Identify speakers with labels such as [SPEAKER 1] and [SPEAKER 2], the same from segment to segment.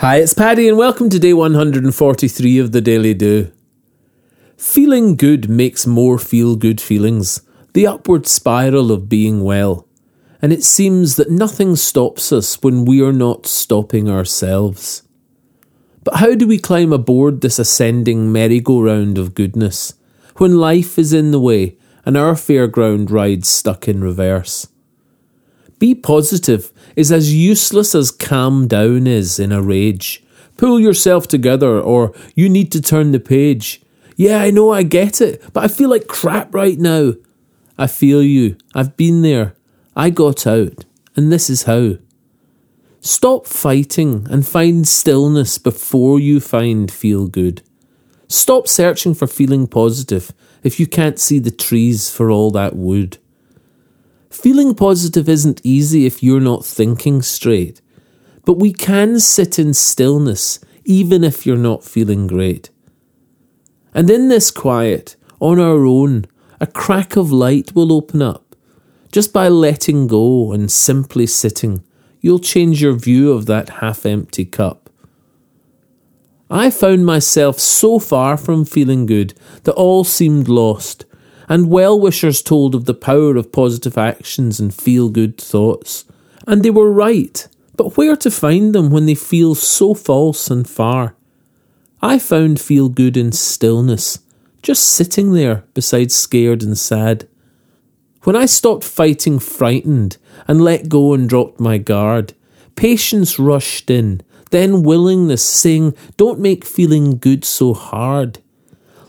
[SPEAKER 1] Hi, it's Paddy, and welcome to day 143 of the Daily Do. Feeling good makes more feel good feelings, the upward spiral of being well. And it seems that nothing stops us when we are not stopping ourselves. But how do we climb aboard this ascending merry-go-round of goodness when life is in the way and our fairground ride's stuck in reverse? Be positive is as useless as calm down is in a rage. Pull yourself together, or you need to turn the page. Yeah, I know, I get it, but I feel like crap right now. I feel you. I've been there. I got out, and this is how. Stop fighting and find stillness before you find feel good. Stop searching for feeling positive if you can't see the trees for all that wood. Feeling positive isn't easy if you're not thinking straight, but we can sit in stillness even if you're not feeling great. And in this quiet, on our own, a crack of light will open up. Just by letting go and simply sitting, you'll change your view of that half empty cup. I found myself so far from feeling good that all seemed lost and well wishers told of the power of positive actions and feel good thoughts. And they were right, but where to find them when they feel so false and far? I found feel good in stillness, just sitting there beside scared and sad. When I stopped fighting frightened and let go and dropped my guard, patience rushed in, then willingness saying, Don't make feeling good so hard.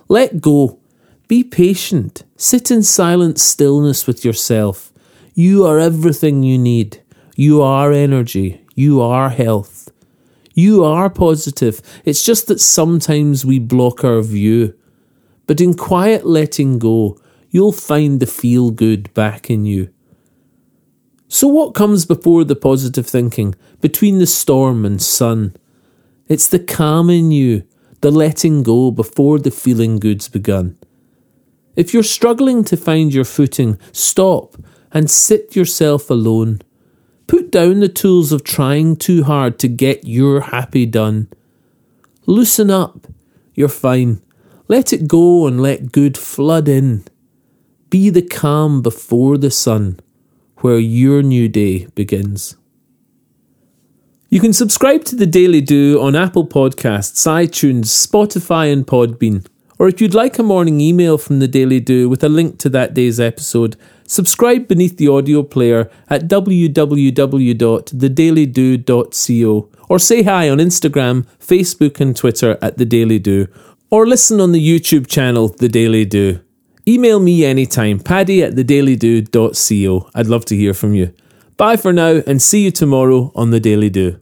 [SPEAKER 1] Let go be patient. Sit in silent stillness with yourself. You are everything you need. You are energy. You are health. You are positive. It's just that sometimes we block our view. But in quiet letting go, you'll find the feel good back in you. So, what comes before the positive thinking, between the storm and sun? It's the calm in you, the letting go before the feeling good's begun. If you're struggling to find your footing, stop and sit yourself alone. Put down the tools of trying too hard to get your happy done. Loosen up. You're fine. Let it go and let good flood in. Be the calm before the sun, where your new day begins. You can subscribe to the Daily Do on Apple Podcasts, iTunes, Spotify, and Podbean. Or if you'd like a morning email from the Daily Do with a link to that day's episode, subscribe beneath the audio player at www.thedailydo.co or say hi on Instagram, Facebook, and Twitter at The Daily Do, or listen on the YouTube channel The Daily Do. Email me anytime, paddy at thedailydo.co. I'd love to hear from you. Bye for now and see you tomorrow on The Daily Do.